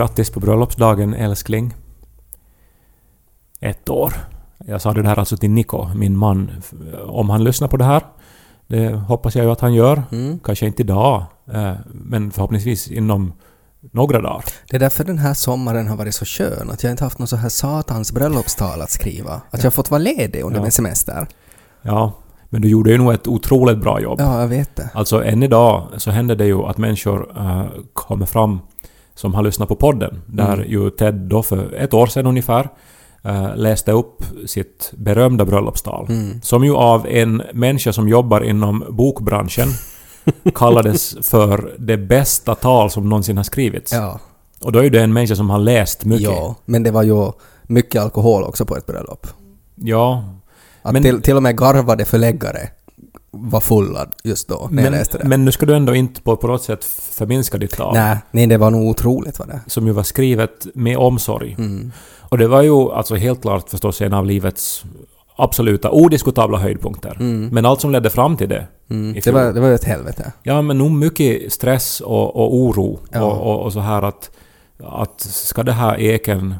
Grattis på bröllopsdagen älskling. Ett år. Jag sa det här alltså till Niko, min man. Om han lyssnar på det här, det hoppas jag ju att han gör. Mm. Kanske inte idag, eh, men förhoppningsvis inom några dagar. Det är därför den här sommaren har varit så skön, att jag inte haft något så här satans bröllopstal att skriva. Att jag har fått vara ledig under Ja. min semester. Ja, men du gjorde ju nog ett otroligt bra jobb. Ja, jag vet det. Alltså än idag så händer det ju att människor eh, kommer fram som har lyssnat på podden. Där Mm. ju Ted då för ett år sedan ungefär eh, läste upp sitt berömda bröllopstal. Mm. Som ju av en människa som jobbar inom bokbranschen kallades för det bästa tal som någonsin har skrivits. Ja. Och då är ju det en människa som har läst mycket. Ja, men det var ju mycket alkohol också på ett bröllop. Ja, Att Men- till, till och med garvade förläggare var fulla just då, när jag men, läste det. men nu ska du ändå inte på, på något sätt förminska ditt tal. nej, nej, det var nog otroligt var det. Som ju var skrivet med omsorg. Mm. Och det var ju alltså helt klart förstås en av livets absoluta odiskutabla höjdpunkter. Mm. Men allt som ledde fram till det. Mm. Det, var, det var ett helvete. Ja, men nog mycket stress och, och oro Ja. och, och, och så här att, att ska det här eken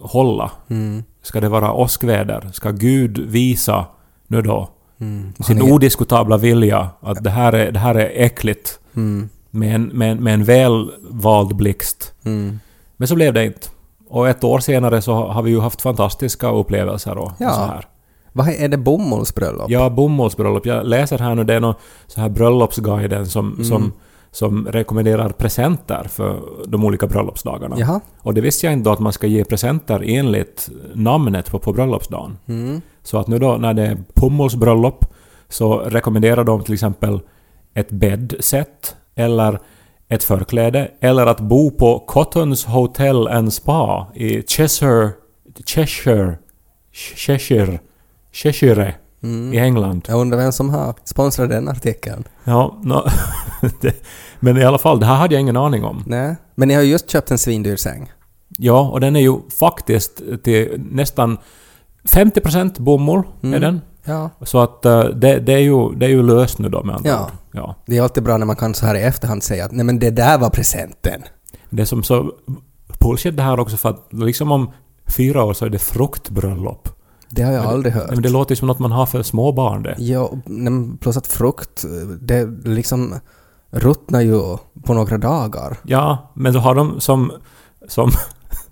hålla? Mm. Ska det vara åskväder? Ska Gud visa nu då Mm. sin är- odiskutabla vilja att det här är, det här är äckligt Mm. med en, med, med en väl vald blixt? Mm. Men så blev det inte. Och ett år senare så har vi ju haft fantastiska upplevelser och, Ja. och så här. Vad är det bomullsbröllop? Ja, bomullsbröllop. Jag läser här nu, det är någon så här bröllopsguiden som, Mm. som, som rekommenderar presenter för de olika bröllopsdagarna. Jaha. Och det visste jag inte då att man ska ge presenter enligt namnet på, på bröllopsdagen. Mm. Så att nu då när det är bomullsbröllop så rekommenderar de till exempel ett bäddset eller ett förkläde eller att bo på Cottons Hotel and Spa i Cheshire, Cheshire, Cheshire, Cheshire Mm. i England. Jag undrar vem som har sponsrat den artikeln. Ja, nå- det, men i alla fall, det här hade jag ingen aning om. Nej. Men ni har ju just köpt en svindyr säng. Ja, och den är ju faktiskt till nästan 50% bomull är Mm. den. Ja. Så att eh, det, det, är ju, det är ju löst nu då med andra Ja. ord. Ja. Det är alltid bra när man kan så här i efterhand säga att nej men det där var presenten. Det är som så bullshit det här också för att liksom om fyra år så är det fruktbröllop. Det har jag Men aldrig hört. Men det låter ju som något man har för små barn det. Ja, nej, men plus att frukt, det liksom ruttnar ju på några dagar. Ja, men så har de som, som,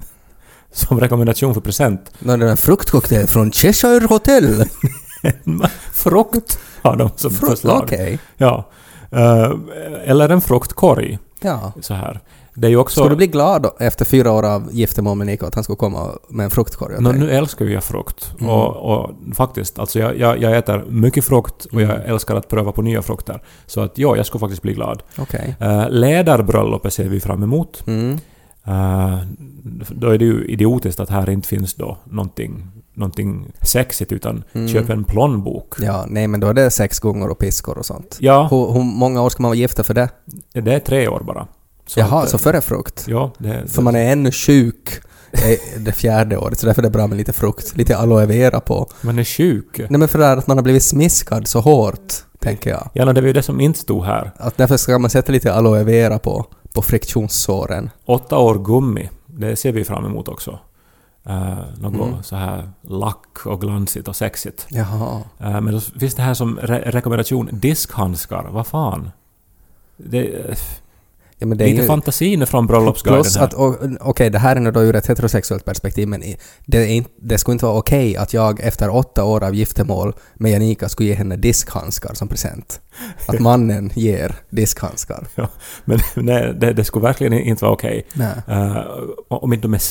som rekommendation för present När det är en fruktcocktail från Cheshire Hotel. frukt har de som Frukt, förslag. okej. Ja. Eh, eller en fruktkorg. Ja. Så här. Det är ju också... Skulle du bli glad då, efter fyra år av giftermål med Nico att han skulle komma med en fruktkorg dig? nu älskar jag frukt. Mm. Och, och faktiskt, alltså jag, jag, jag äter mycket frukt och jag Mm. älskar att pröva på nya frukter. Så att ja, jag skulle faktiskt bli glad. Okej. Uh, läderbröllopet ser vi fram emot. Mm. Eh, då är det ju idiotiskt att här inte finns då någonting, någonting sexigt utan Mm. köp en plånbok. Ja, nej men då är det sex gånger och piskor och sånt. Ja, Hur, hur många år ska man vara gifta för det? det är tre år bara. Så Jaha, att, så före frukt? Ja, det, För man är ännu sjuk eh, det fjärde året, så därför är det bra med lite frukt. Lite aloe vera på. man är sjuk. Nej men för det här att man har blivit smiskad så hårt, tänker jag. Ja, det var ju det som inte stod här. Att därför ska man sätta lite aloe vera på, på friktionssåren. Åtta år gummi, det ser vi fram emot också. Uh, något Mm. så här lack och glansigt och sexigt. Jaha. Eh, men då finns det här som re- rekommendation, diskhandskar. Vad fan? Det, Ja, men det är lite ju... fantasi nu från bröllopsguiden Plus här. att, okej, det här är nu då ur ett heterosexuellt perspektiv, men det, är inte, det skulle inte vara okej att jag efter åtta år av giftermål med Janika skulle ge henne diskhandskar som present. Att mannen ger diskhandskar. Men nej, det, det skulle verkligen inte vara okej. Nej. Eh, om inte de är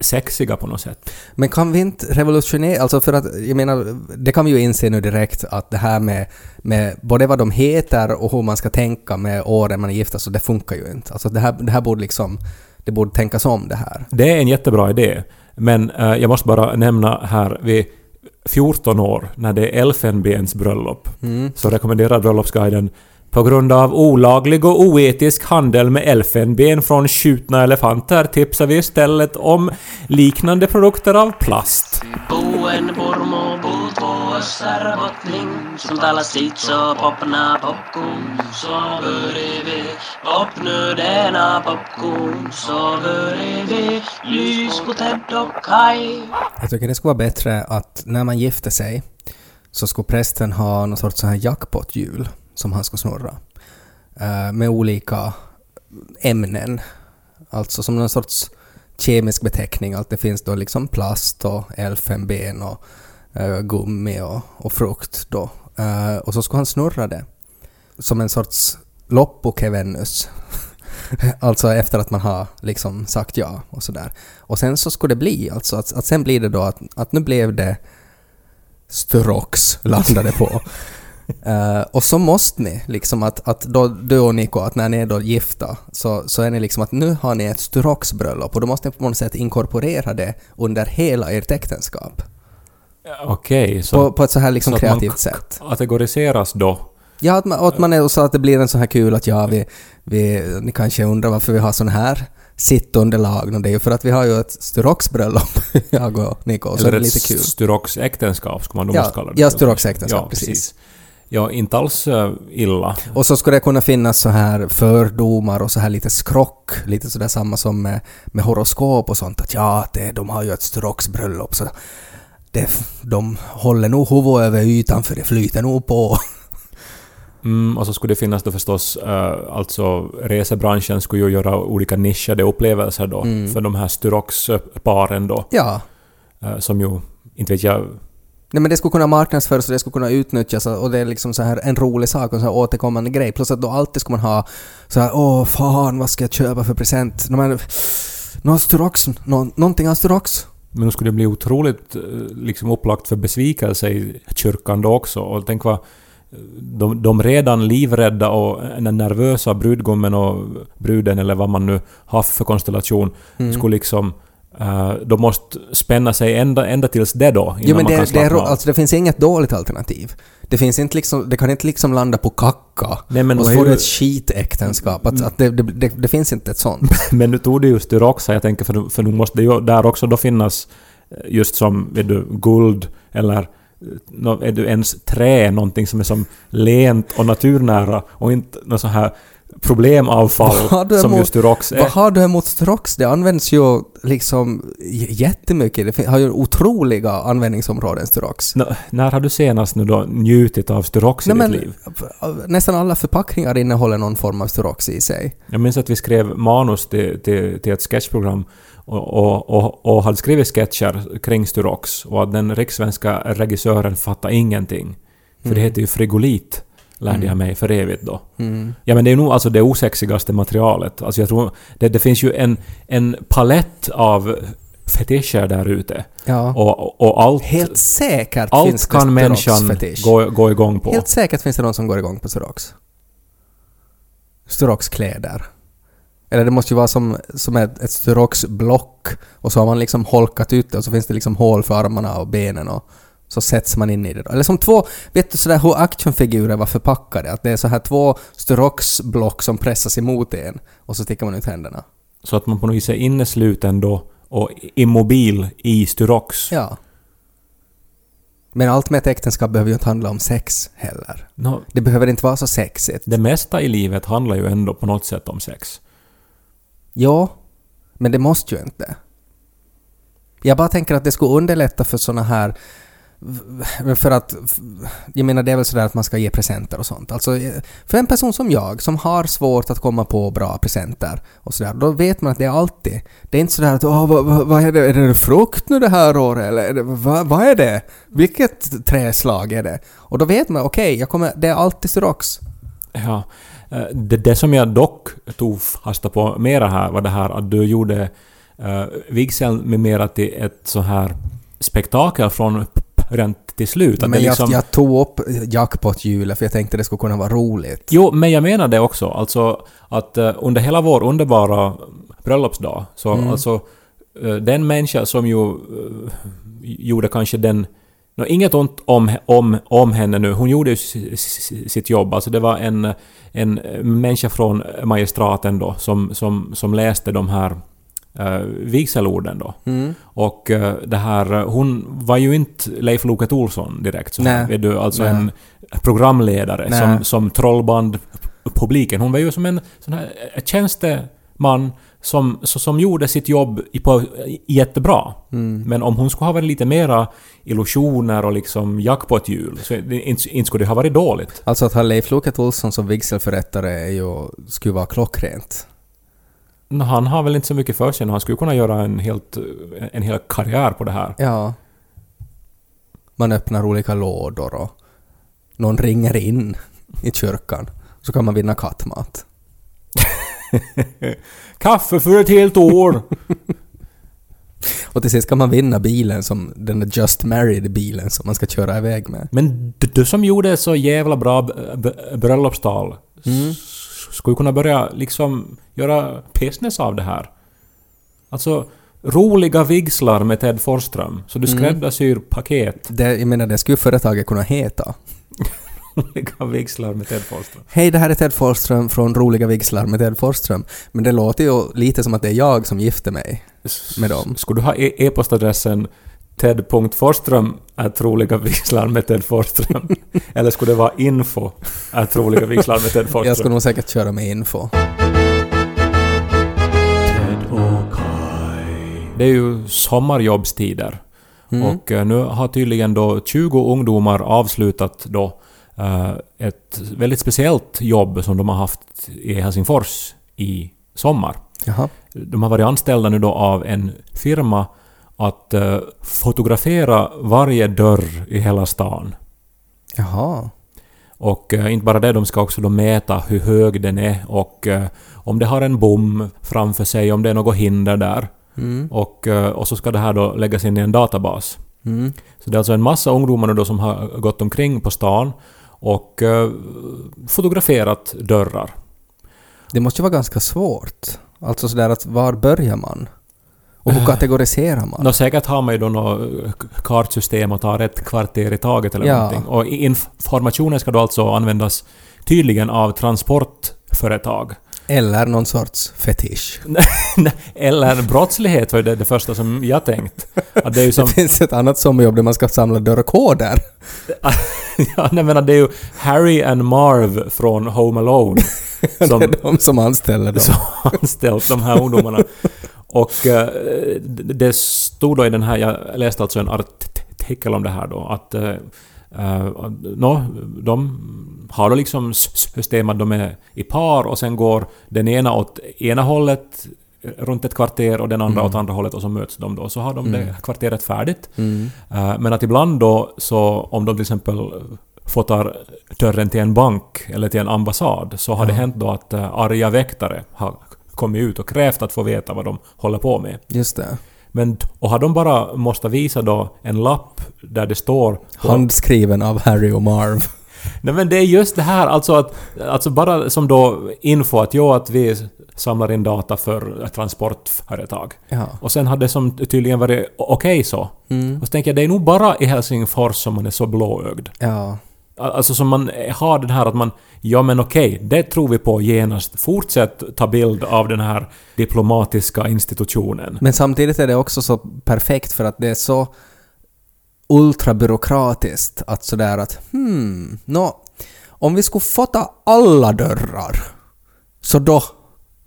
sexiga på något sätt. Men kan vi inte revolutionera, alltså för att jag menar, det kan vi ju inse nu direkt att det här med, med både vad de heter och hur man ska tänka med åren man är gifta, så det funkar ju inte. Alltså det här, det här borde liksom, det borde tänkas om det här. Det är en jättebra idé. Men eh, jag måste bara nämna här vid 14 år, när det är elfenbensbröllop, så rekommenderar Bröllopsguiden på grund av olaglig och oetisk handel med elfenben från skjutna elefanter tipsar vi istället om liknande produkter av plast. Jag tycker det skulle vara bättre att när man gifter sig så skulle prästen ha någon sorts så här jackpot-hjul som han ska snurra. Eh, med olika ämnen. Alltså som någon sorts kemisk beteckning. Att det finns då liksom plast och elfenben och eh, gummi och, och frukt då. Eh, och så skulle han snurra det. Som en sorts loppo alltså efter att man har liksom sagt ja och sådär. Och sen så skulle det bli alltså att, att sen blir det då att, att nu blev det Strox landade på. Eh, och så måste ni, liksom att, att då, du och Niko, att när ni är då gifta så, så är ni liksom att nu har ni ett Sturox-bröllop och då måste ni på något sätt inkorporera det under hela ert äktenskap. Okej, så, På, på ett så här liksom så att man kreativt sätt. kategoriseras då. Ja, att man, och att man är så att det blir en så här kul att ja, vi, vi, ni kanske undrar varför vi har sån här sittunderlag. Och det är ju för att vi har ju ett Sturox-bröllop, jag och Niko, så Eller det är ett lite kul. Sturox-äktenskap skulle man då Ja, måste kalla det. ja, Sturox-äktenskap, ja, precis. Ja, inte alls uh, illa. Och så skulle det kunna finnas så här fördomar och så här lite skrock, lite sådär samma som med, med horoskop och sånt att ja, det, de har ju ett Sturox-bröllop så det, de håller nog huvudet över ytan för det flyter nog på. Mm, och så skulle det finnas då förstås, eh, alltså resebranschen skulle ju göra olika nischade upplevelser då Mm. för de här Sturox-paren då, Ja, eh, som ju, inte vet jag, Nej men det skulle kunna marknadsföras och det skulle kunna utnyttjas och det är liksom så här en rolig sak och en så här återkommande grej. Plus att då alltid ska man ha så här åh fan vad ska jag köpa för present? No, men, någon Sturox, nå, någonting av Sturox. men nu skulle det bli otroligt eh, liksom upplagt för besvikelse i kyrkan då också. Och tänk vad de, de redan livrädda och den nervösa brudgummen och bruden eller vad man nu har för konstellation Mm. skulle liksom eh, de måste spänna sig ända, ända tills det då, innan Jo men man kan det, det, är, alltså, det finns inget dåligt alternativ. Det finns inte liksom, det kan inte liksom landa på kacka Nej, men och så är får du ett skitäktenskap. Att, att det, det, det, det finns inte ett sånt. Men nu tog du ju Styroxa, jag tänker för, för nu måste det ju där också då finnas eh, just som vet du, guld eller eh, är du ens trä, någonting som är som lent och naturnära och inte något så här problemavfall som emot- just Styrox är. Vad har du emot Strox? Det används ju liksom jättemycket. Det har ju otroliga användningsområden, Strox. Nå, när har du senast nu då njutit av Styrox i Nej, ditt men, liv? nästan alla förpackningar innehåller någon form av Strox i sig. Jag minns att vi skrev manus till, till, till ett sketchprogram och, och, och, och hade skrivit sketcher kring Styrox och att den rikssvenska regissören fattade ingenting. För det heter ju frigolit, lärde jag mig för evigt då. Mm. Ja men det är nog alltså det osexigaste materialet. Alltså jag tror... Det, det finns ju en, en palett av fetischer där ute. Ja. Och, och allt... Helt säkert allt finns det kan människan gå, gå igång på. Helt säkert finns det någon som går igång på Strox. Strox-kläder. Eller det måste ju vara som, som ett, ett Strox-block och så har man liksom holkat ut det och så finns det liksom hål för armarna och benen och så sätts man in i det då. Eller som två, vet du sådär hur actionfigurer var förpackade? Att det är så här två Strox-block som pressas emot en och så sticker man ut händerna. Så att man på något vis är innesluten då och immobil i Styrox. Ja. Men allt med ett äktenskap behöver ju inte handla om sex heller. Nå, Det behöver inte vara så sexigt. det mesta i livet handlar ju ändå på något sätt om sex. Ja, men det måste ju inte. Jag bara tänker att det skulle underlätta för såna här... För att... Jag menar det är väl sådär att man ska ge presenter och sånt. Alltså eh, för en person som jag som har svårt att komma på bra presenter och sådär, då vet man att det är alltid... Det är inte sådär att åh, vad, vad, är det? Är det frukt nu det här året eller är det, vad, vad är det? Vilket träslag är det? Och då vet man, okej, jag kommer... Det är alltid syrox. Ja. Eh, det, det som jag dock tog fasta på mera här var det här att du gjorde uh, vigseln med mera till ett så här spektakel från början till slut. Att Men det jag, liksom, jag tog upp jackpot-hjulet för jag tänkte det skulle kunna vara roligt. Jo, men jag menar det också. Alltså att eh, under hela vår underbara bröllopsdag, så Mm. alltså eh, den människa som ju eh, gjorde kanske den... Nå, inget ont om, om, om henne nu, hon gjorde ju sitt jobb. Alltså det var en, en människa från magistraten då som, som, som läste de här uh, vigselorden då. Mm. Och eh, det här, eh, hon var ju inte Leif Loket Olsson direkt så här, vet du, alltså Nej. en programledare som, som trollband publiken. Hon var ju som en sån här tjänsteman som, som gjorde sitt jobb i, på, jättebra. Mm. Men om hon skulle ha varit lite mera illusioner och liksom jackpot-hjul så inte, inte skulle det ha varit dåligt. Alltså att ha Leif Loket Olsson som vigselförrättare är ju, skulle vara klockrent. Nå, Han har väl inte så mycket för sig nu. Han skulle kunna göra en, helt, en hel karriär på det här. Ja. Man öppnar olika lådor och någon ringer in i kyrkan. Så kan man vinna kattmat. Kaffe för ett helt år! Och till sist kan man vinna bilen som den där Just Married-bilen som man ska köra iväg med. Men du, som gjorde så jävla bra bröllopstal Mm. Skulle kunna börja liksom göra business av det här. Alltså roliga vigslar med Ted Forsström. Så du Mm. skräddarsyr paket. Det, jag menar, det skulle företaget kunna heta. Roliga vigslar med Ted Forsström. Hej, det här är Ted Forsström från Roliga Vigslar med Ted Forsström. Men det låter ju lite som att det är jag som gifter mig. Med dem. Skulle du ha e- e-postadressen ted.forsström att roliga vigslar med Ted Forsström? Eller skulle det vara info att roliga vigslar med Ted Forsström? Jag skulle nog säkert köra med info. Det är ju sommarjobbstider. Mm. Och eh, nu har tydligen då 20 ungdomar avslutat då eh, ett väldigt speciellt jobb som de har haft i Helsingfors i sommar. Jaha. De har varit anställda nu då av en firma att eh, fotografera varje dörr i hela stan. Jaha. Och eh, inte bara det, de ska också då mäta hur hög den är och eh, om det har en bom framför sig, om det är något hinder där. Mm. Och, och så ska det här då läggas in i en databas. Mm. Så det är alltså en massa ungdomar nu då som har gått omkring på stan och fotograferat dörrar. Det måste ju vara ganska svårt. Alltså sådär att var börjar man? Och hur kategoriserar man? Nå, säkert har man ju då något eh, kartsystem och tar ett kvarter i taget eller Ja. någonting. Och informationen ska då alltså användas tydligen av transportföretag. Eller någon sorts fetisch. eller brottslighet var det, det första som jag tänkt. Att det är ju som... Det finns ett annat sommarjobb där man ska samla dörrkoder. ja, nej, men det är ju Harry and Marv från Home Alone som, det är de som anställer dem. som anställt de här ungdomarna. Och eh, det det stod då i den här, jag läste alltså en artikel om det här då, att eh, eh, nå, de har då liksom system att de är i par och sen går den ena åt ena hållet runt ett kvarter och den andra Mm. åt andra hållet och så möts de då. Så har de Mm. det kvarteret färdigt. Mm. Eh, Men att ibland då så om de till exempel fotar dörren till en bank eller till en ambassad så har det Ja. hänt då att eh, arga väktare har kommit ut och krävt att få veta vad de håller på med. Just det. Men och har de bara måste visa då en lapp där det står... Handskriven av Harry och Marv. Nej men det är just det här alltså att... Alltså bara som då info att jo att vi samlar in data för ett transportföretag. Ja. Och sen hade det som tydligen varit okej så. Mm. Och så tänker jag det är nog bara i Helsingfors som man är så blåögd. Ja. Alltså som man eh, har den här att man... Ja men okej, det tror vi på genast. Fortsätt ta bild av den här diplomatiska institutionen. Men samtidigt är det också så perfekt för att det är så ultrabyråkratiskt att sådär att hmm, nå, om vi skulle fota alla dörrar så då,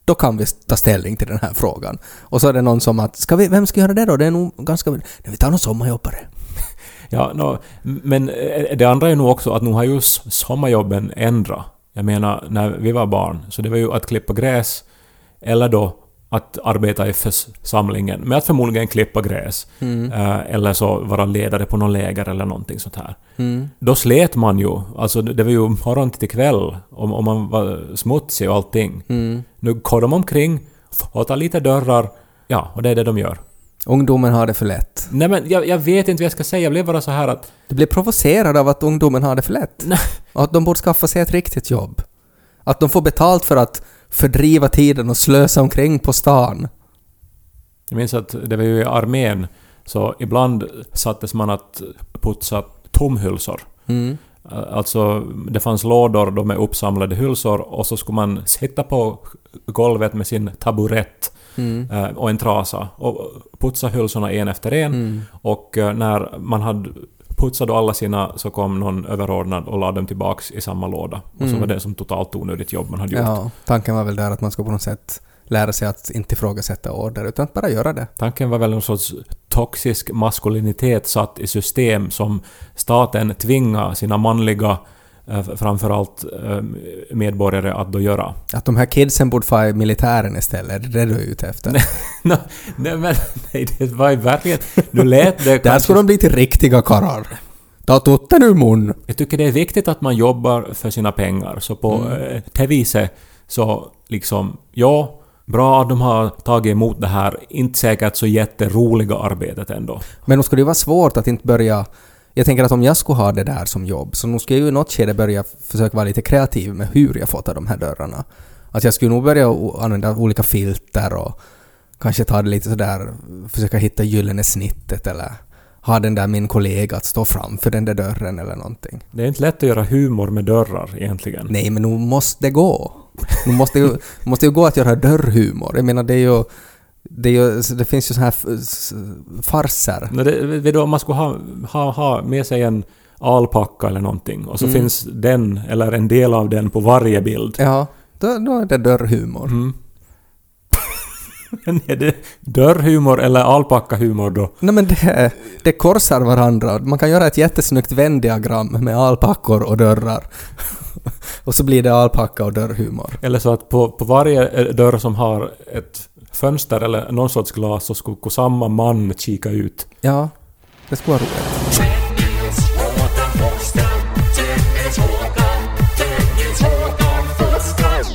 då kan vi ta ställning till den här frågan. Och så är det någon som att, ska vi, vem ska göra det då? Det är nog ganska... Nej, vi tar någon sommarjobbare. Ja, nå, men eh, det andra är nog också att nu har ju sommarjobben ändrat. Jag menar, när vi var barn, så det var ju att klippa gräs eller då att arbeta i församlingen med att förmodligen klippa gräs. Mm. Eh, eller så vara ledare på någon läger eller någonting sånt här. Mm. Då slet man ju. Alltså det var ju morgon till kväll om, om man var smutsig och allting. Mm. Nu går de omkring, fotar lite dörrar. Ja, och det är det de gör. Ungdomen har det för lätt. Nej men jag, jag vet inte vad jag ska säga, jag blev bara så här att... Du blir provocerad av att ungdomen har det för lätt. Och att de borde skaffa sig ett riktigt jobb. Att de får betalt för att fördriva tiden och slösa omkring på stan. Jag minns att det var ju i armén, så ibland sattes man att putsa tomhylsor. Mm. Alltså, det fanns lådor då med uppsamlade hylsor och så skulle man sitta på golvet med sin taburett Mm. och en trasa och putsa hylsorna en efter en. Mm. Och när man hade putsat alla sina så kom någon överordnad och lade dem tillbaks i samma låda. Och så Mm. var det som totalt onödigt jobb man hade gjort. Ja, tanken var väl där att man ska på något sätt lära sig att inte ifrågasätta order, utan att bara göra det. Tanken var väl någon sorts toxisk maskulinitet satt i system som staten tvingar sina manliga eh, framförallt eh, medborgare att då göra. Att de här kidsen borde få i militären istället, det är det du är ute efter. Nå, nej men nej, det var ju verkligen... Nu lät det Där kanske... ska de bli till riktiga karlar. Ta tutten ur mun! Jag tycker det är viktigt att man jobbar för sina pengar. Så på Mm. eh, det viset så liksom, ja, bra att de har tagit emot det här, inte säkert så jätteroliga arbetet ändå. Men då skulle det vara svårt att inte börja... Jag tänker att om jag skulle ha det där som jobb, så nog skulle jag ju i något skede börja försöka vara lite kreativ med hur jag ta de här dörrarna. Att jag skulle nog börja använda olika filter och kanske ta det lite sådär, försöka hitta gyllene snittet eller ha den där min kollega att stå framför den där dörren eller någonting. Det är inte lätt att göra humor med dörrar egentligen. Nej, men nog måste det gå. Nu måste ju, måste ju gå att göra dörrhumor. Jag menar, det är ju... Det, ju, det finns ju så här farser. Nå, det, du, om man skulle ha, ha, ha med sig en alpacka eller någonting och så Mm. finns den, eller en del av den, på varje bild. Ja, då, då är det dörrhumor. Mm. Men är det dörrhumor eller alpackahumor då? Nej men det, det korsar varandra. Man kan göra ett jättesnyggt Venn-diagram med alpackor och dörrar. och så blir det alpacka och dörrhumor. Eller så att på, på varje eh, dörr som har ett fönster eller någon sorts glas så skulle samma man kika ut. Ja, det skulle vara roligt.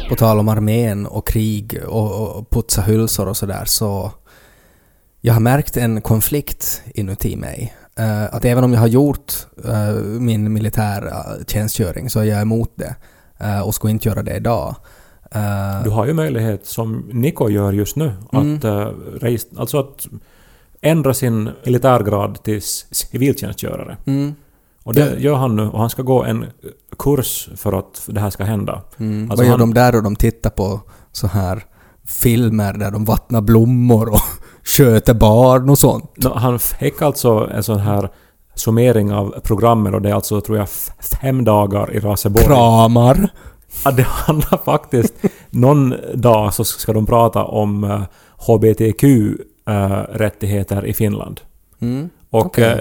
På tal om armén och krig och, och putsa hylsor och sådär så... Jag har märkt en konflikt inuti mig. Eh, att även om jag har gjort eh, min militärtjänstgöring så är jag emot det. eh, och skulle inte göra det idag. Du har ju möjlighet, som Niko gör just nu, Mm. att, uh, alltså att ändra sin militärgrad till civiltjänstgörare. mm, Och det Det- gör han nu och han ska gå en kurs för att det här ska hända. mm. Alltså Vad gör han- de där och de tittar på så här filmer där de vattnar blommor och sköter barn och sånt? Nå, Han fick alltså en sån här summering av programmen och det är alltså, tror jag, fem dagar i Raseborg. Kramar. Ja, det handlar faktiskt... Någon dag så ska de prata om uh, HBTQ-rättigheter i Finland. Mm. Och Okej. eh,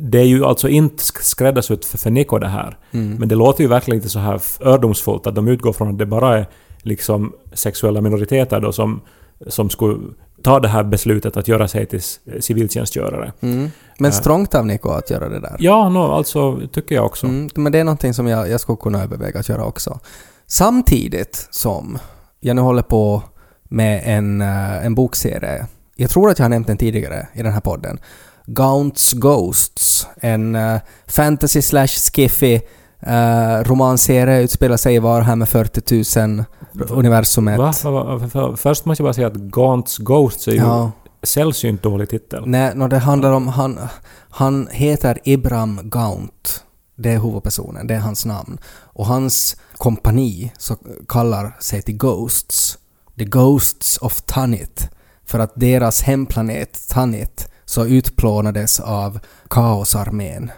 det är ju alltså inte sk- skräddarsytt för, för Niko det här. Mm. Men det låter ju verkligen lite så här fördomsfullt att de utgår från att det bara är liksom sexuella minoriteter då som, som skulle ta det här beslutet att göra sig till civiltjänstgörare. Mm. Men Eh. strångt av Niko att göra det där. Ja, no, alltså tycker jag också. Mm, men det är någonting som jag, jag skulle kunna överväga att göra också. Samtidigt som jag nu håller på med en, eh, en bokserie. Jag tror att jag har nämnt den tidigare i den här podden. Gaunts Ghosts. En eh, fantasy slash skiffy uh, romanserie utspelar sig i Warhammer 40 000 universumet. Va? Va, va? Först måste jag bara säga att Gaunt's Ghosts är ju Ja. sällsynt dålig titel. Nej, no, det handlar om... Han, han heter Ibram Gaunt. Det är huvudpersonen, det är hans namn. Och hans kompani så kallar sig till Ghosts. The Ghosts of Tanit. För att deras hemplanet Tanit så utplånades av Kaosarmén.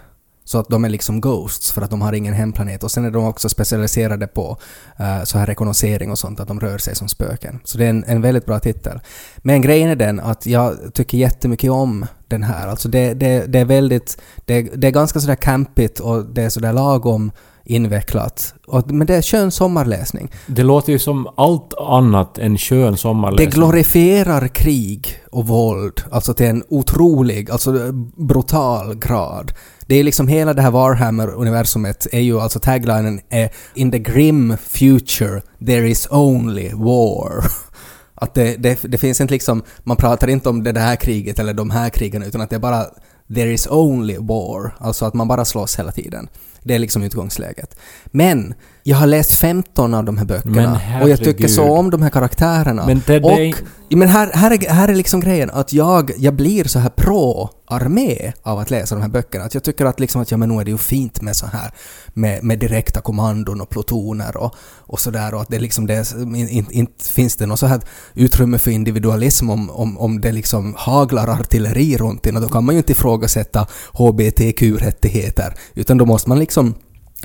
Så att de är liksom Ghosts för att de har ingen hemplanet. Och sen är de också specialiserade på eh, så här rekognosering och sånt, att de rör sig som spöken. Så det är en, en väldigt bra titel. Men grejen är den att jag tycker jättemycket om den här. Alltså det, det, det är väldigt... Det, det är ganska sådär campigt och det är sådär lagom invecklat. Men det är skön sommarläsning. Det låter ju som allt annat än skön Det sommarläsning. glorifierar krig och våld, alltså till en otrolig, alltså brutal grad. Det är liksom hela det här Warhammer-universumet är ju, alltså taglinen är “In the grim future there is only war”. Att det, det, det finns inte liksom, man pratar inte om det där kriget eller de här krigen utan att det är bara “there is only war”, alltså att man bara slåss hela tiden. Det är liksom utgångsläget. Men jag har läst 15 av de här böckerna och jag tycker så om de här karaktärerna. Men det- och, men här, här, är, här är liksom grejen att jag, jag blir så här pro-armé av att läsa de här böckerna. Att jag tycker att liksom att ja men nu är det ju fint med så här med, med direkta kommandon och plutoner och, och sådär och att det liksom det, inte in, inte finns det något så här utrymme för individualism om, om, om det liksom haglar artilleri runt en och då kan man ju inte ifrågasätta HBTQ-rättigheter utan då måste man liksom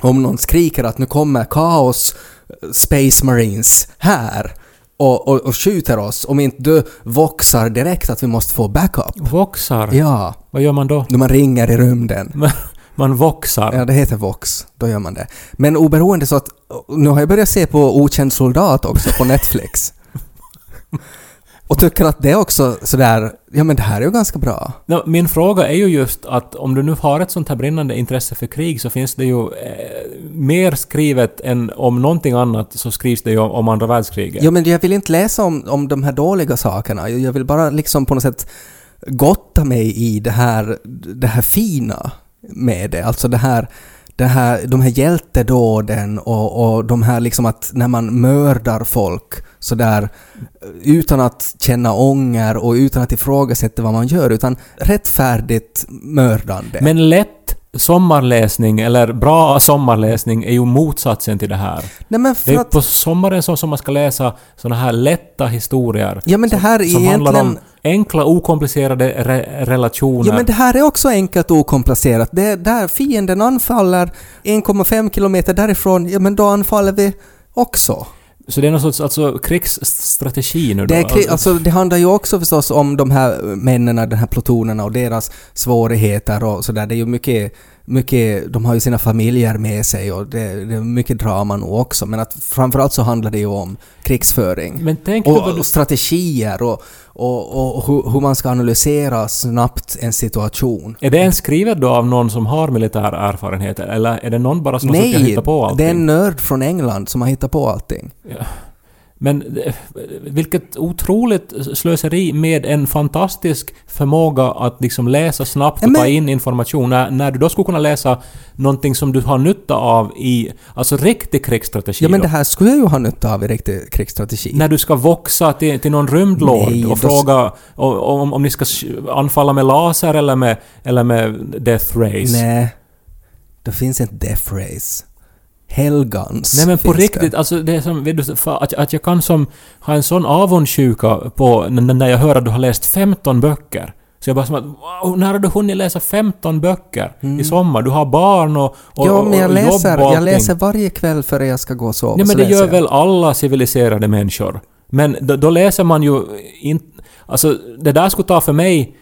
om någon skriker att nu kommer kaos Space Marines här och, och, och skjuter oss om inte du voxar direkt att vi måste få backup. Voxar? Ja, Vad gör man då? när man ringer i rymden. Man, voxar? Ja, det heter Vox. Då gör man det. Men oberoende så att... Nu har jag börjat se på Okänd soldat också på Netflix. Och tycker att det är också sådär... Ja men det här är ju ganska bra. Nå, Min fråga är ju just att om du nu har ett sånt här brinnande intresse för krig så finns det ju eh, mer skrivet än om någonting annat så skrivs det ju om, om andra världskriget. Ja men jag vill inte läsa om, om de här dåliga sakerna. Jag jag vill bara liksom på något sätt gotta mig i det här, det här fina med det. Alltså det här, det här, de här hjältedåden och, och de här liksom att när man mördar folk sådär utan att känna ånger och utan att ifrågasätta vad man gör utan rättfärdigt mördande. Men lätt sommarläsning eller bra sommarläsning är ju motsatsen till det här. Nej men Det är att... på sommaren som, som man ska läsa såna här lätta historier. Ja men det här är som handlar om egentligen... enkla okomplicerade re relationer. Ja men det här är också enkelt och okomplicerat. Det är där fienden anfaller 1,5 kilometer därifrån, ja men då anfaller vi också. Så det är någon sorts alltså, krigsstrategi nu då? Det, är, kri- alltså, det handlar ju också förstås om de här männen, den här plutonerna och deras svårigheter och sådär. Det är ju mycket, mycket, de har ju sina familjer med sig och det, det är mycket drama nog också. Men att framförallt så handlar det ju om krigsföring. Och, du... strategier och, och, och hur, hur man ska analysera snabbt en situation. Är det en skrivet då av någon som har militär erfarenhet eller är det någon bara som har Nej, hittat på allting? det är en nörd från England som har hittat på allting. Men vilket otroligt slöseri med en fantastisk förmåga att liksom läsa snabbt och Ja, men- ta in information när, när du då skulle kunna läsa någonting som du har nytta av i, alltså riktig krigsstrategi Ja men det här skulle jag ju ha nytta av i riktig krigsstrategi. När du ska voxa till, till någon rymdlord Nej, och då- fråga o- om, om ni ska anfalla med laser eller med, eller med death race. Nej. Det finns inte Death Race. Hellguns Nej men på riktigt, Det. alltså det är som, vet du, att, att jag kan som ha en sån avundsjuka på när jag hör att du har läst 15 böcker. Så jag bara som att wow, när har du hunnit läsa 15 böcker i sommar? Du har barn och, och, Mm. ja, men jag och läser, och jag läser varje kväll före jag ska gå och sova. Nej men det gör jag. väl alla civiliserade människor? Men då, då läser man ju inte... Alltså det där skulle ta för mig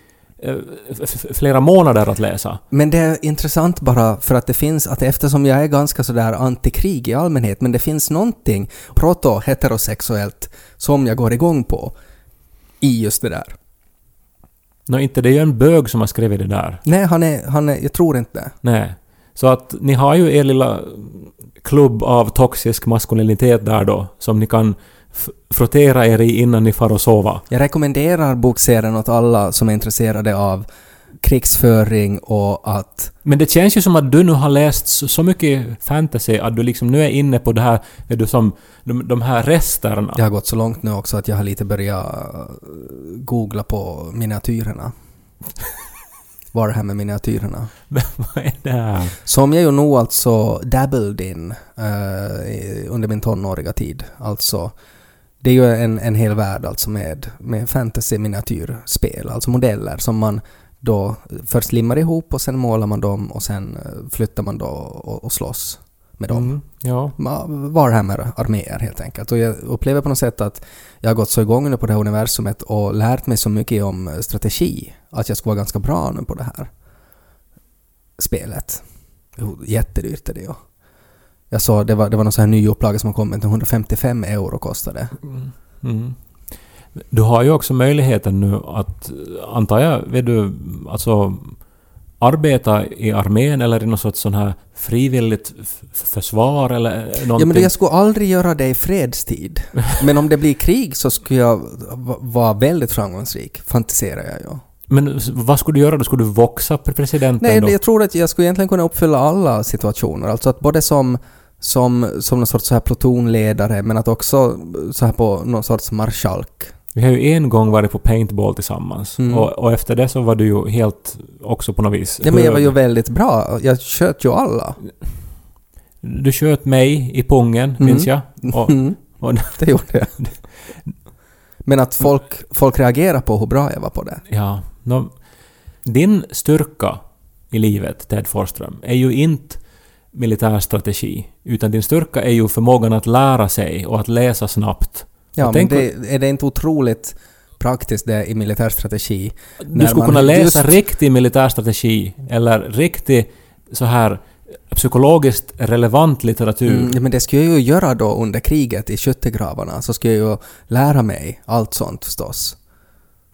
flera månader att läsa. Men det är intressant bara för att det finns, att eftersom jag är ganska sådär antikrig i allmänhet, men det finns någonting proto-heterosexuellt som jag går igång på i just det där. Nå, inte det är ju en bög som har skrivit det där. Nej, han är, han är, jag tror inte. Nej. Så att ni har ju er lilla klubb av toxisk maskulinitet där då, som ni kan frottera er i innan ni far och sova. Jag rekommenderar bokserien åt alla som är intresserade av krigsföring och att... Men det känns ju som att du nu har läst så, mycket fantasy att du liksom nu är inne på det här, är du som, de, de här resterna. Jag har gått så långt nu också att jag har lite börjat eh, googla på miniatyrerna. Vad är det här med miniatyrerna? Vad är det här? Som jag ju nog alltså dabbled in i- under min tonåriga tid. Alltså, det är ju en, en hel värld alltså med, med fantasy-miniatyrspel, alltså modeller som man då först limmar ihop och sen målar man dem och sen eh, flyttar man då och, och slåss med dem. Mm, ja. Warhammer-arméer helt enkelt. Och jag upplever på något sätt att jag har gått så igång nu på det här universumet och lärt mig så mycket om eh, strategi att jag ska vara ganska bra nu på det här spelet. Jättedyrt är det ju. Jag sa det var, det var någon sån här ny upplaga som har kommit, 155 euro kostade. Mm. Du har ju också möjligheten nu att, antar jag, vet du, alltså arbeta i armén eller i något sorts sån här frivilligt försvar eller någonting? Ja, men jag skulle aldrig göra det i fredstid. Men om det blir krig så skulle jag vara väldigt framgångsrik, fantiserar jag ju. Men vad skulle du göra då? Skulle du voxa pre- presidenten Nej, då? jag tror att jag skulle egentligen kunna uppfylla alla situationer. Alltså att både som, som, som någon sorts så här plutonledare men att också så här på någon sorts marskalk. Vi har ju en gång varit på paintball tillsammans Mm. och, och efter det så var du ju helt också på något vis Ja, men jag var ju väldigt bra. Jag sköt ju alla. Du sköt mig i pungen, Mm. minns jag. Och, Mm, och, det gjorde jag. Men att folk, folk reagerar på hur bra jag var på det. ja, din styrka i livet, Ted Forsström, är ju inte militär strategi, utan din styrka är ju förmågan att lära sig och att läsa snabbt. Ja, men det, är det inte otroligt praktiskt det i militär strategi? Du skulle kunna läsa just- riktig militär strategi eller riktig så här psykologiskt relevant litteratur. Mm, men det skulle jag ju göra då under kriget i skyttegravarna, så skulle jag ju lära mig allt sånt förstås.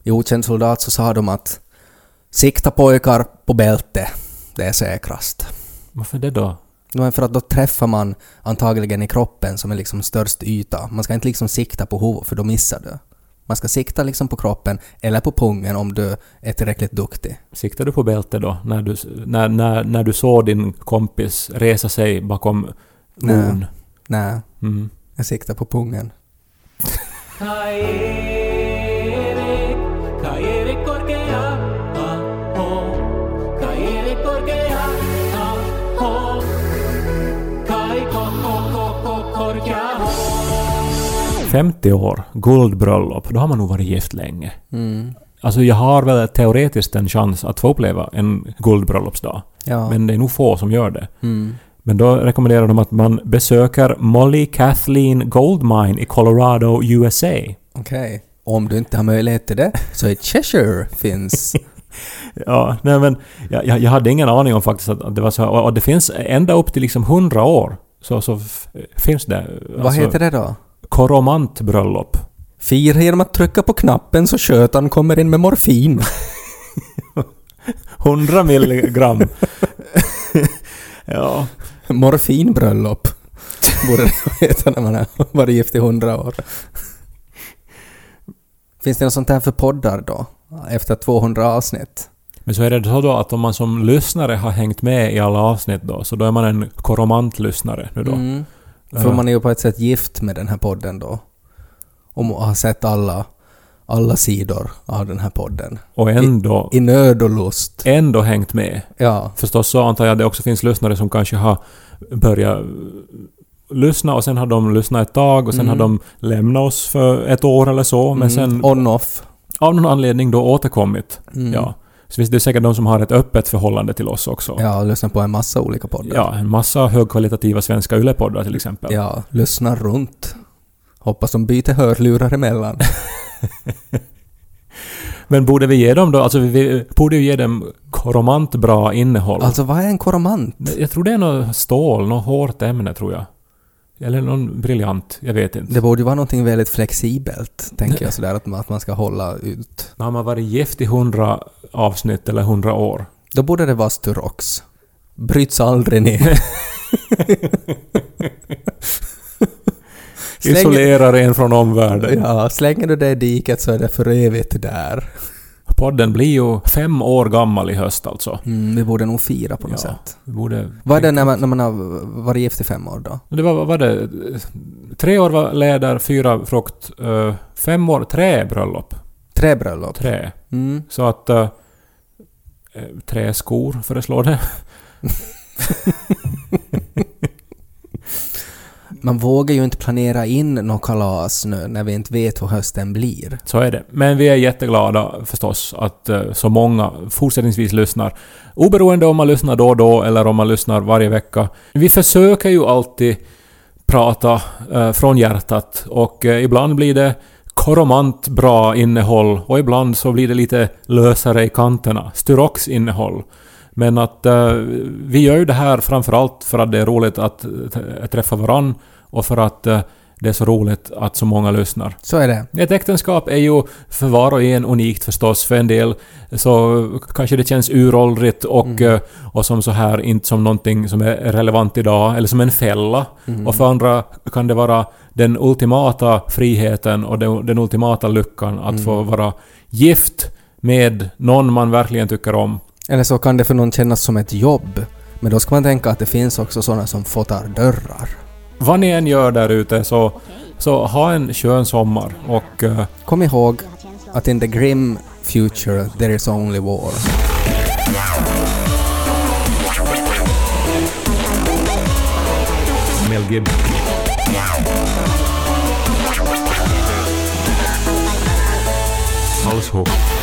I Okänd soldat så sa de att sikta pojkar på bälte, det är säkrast. Varför det då? För att då träffar man antagligen i kroppen som är liksom störst yta. Man ska inte liksom sikta på huvudet för då missar du. Man ska sikta liksom på kroppen eller på pungen om du är tillräckligt duktig. Siktar du på bälte då? När du, när, när, när du såg din kompis resa sig bakom Nej. mon? Nej, Mm. jag siktar på pungen. 50 år, guldbröllop, då har man nog varit gift länge. Mm. Alltså jag har väl teoretiskt en chans att få uppleva en guldbröllopsdag. Ja. Men det är nog få som gör det. Mm. Men då rekommenderar de att man besöker Molly Kathleen Gold Mine i Colorado, USA. Okej. Om du inte har möjlighet till det så är Cheshire finns. Ja, nej men jag, jag, hade ingen aning om faktiskt att, det var så. Och, och det finns ända upp till liksom 100 år så, så finns det. alltså, Vad heter det då? Koromantbröllop. Fira genom att trycka på knappen så skötaren kommer in med morfin. 100 milligram. ja. Morfinbröllop. Borde det heta när man har varit gift i hundra år. Finns det något sånt här för poddar då? Efter 200 avsnitt? Men så är det så då att om man som lyssnare har hängt med i alla avsnitt då, så då är man en koromantlyssnare nu då. Mm. För man är ju på ett sätt gift med den här podden då. Och har sett alla, alla sidor av den här podden. Och ändå, I nöd och lust. ändå hängt med. Ja. Förstås så antar jag att det också finns lyssnare som kanske har börjat lyssna och sen har de lyssnat ett tag och sen Mm. har de lämnat oss för ett år eller så men sen Mm. On-off. av någon anledning då återkommit. Mm. Ja. Så finns det säkert de som har ett öppet förhållande till oss också. Ja, lyssna på en massa olika poddar. Ja, en massa högkvalitativa svenska yllepoddar till exempel. Ja, lyssna runt. Hoppas de byter hörlurar emellan. Men borde vi ge dem då, alltså vi borde ju ge dem koromant bra innehåll. Alltså vad är en koromant? Jag tror det är något stål, något hårt ämne tror jag. Eller någon briljant, jag vet inte. Det borde ju vara någonting väldigt flexibelt, tänker jag sådär, att man, att man ska hålla ut. När man varit gift i hundra avsnitt eller hundra år. Då borde det vara Sturox. Bryts aldrig ner. Isolerar en från omvärlden. ja, slänger du det i diket så är det för evigt där. Podden blir ju fem år gammal i höst alltså. Mm, vi borde nog fira på något Ja. sätt. Vi borde... Vad är det när man, när man har varit gift i fem år då? Det var, var det? Tre år var läder, fyra frukt, eh, fem år träbröllop. Träbröllop? Trä. Mm. Så att... Uh, träskor föreslår det. Man vågar ju inte planera in något kalas nu när vi inte vet hur hösten blir. Så är det. Men vi är jätteglada förstås att eh, så många fortsättningsvis lyssnar. Oberoende om man lyssnar då och då eller om man lyssnar varje vecka. Vi försöker ju alltid prata eh, från hjärtat och eh, ibland blir det koromant bra innehåll och ibland så blir det lite lösare i kanterna. Styrox innehåll. Men att eh, vi gör ju det här framförallt för att det är roligt att träffa varann och för att eh, det är så roligt att så många lyssnar. Så är det. Ett äktenskap är ju för var och en unikt förstås. För en del så kanske det känns uråldrigt och, eh, och som så här inte som någonting som är relevant idag, eller som en fälla. Och för andra kan det vara den ultimata friheten och den, den ultimata lyckan att få vara gift med någon man verkligen tycker om. Eller så kan det för någon kännas som ett jobb. Men då ska man tänka att det finns också sådana som fotar dörrar. Vad ni än gör där ute så, så ha en skön sommar och eh, Kom ihåg att in the grim future there is only war. Mel Gibson. Halshugg.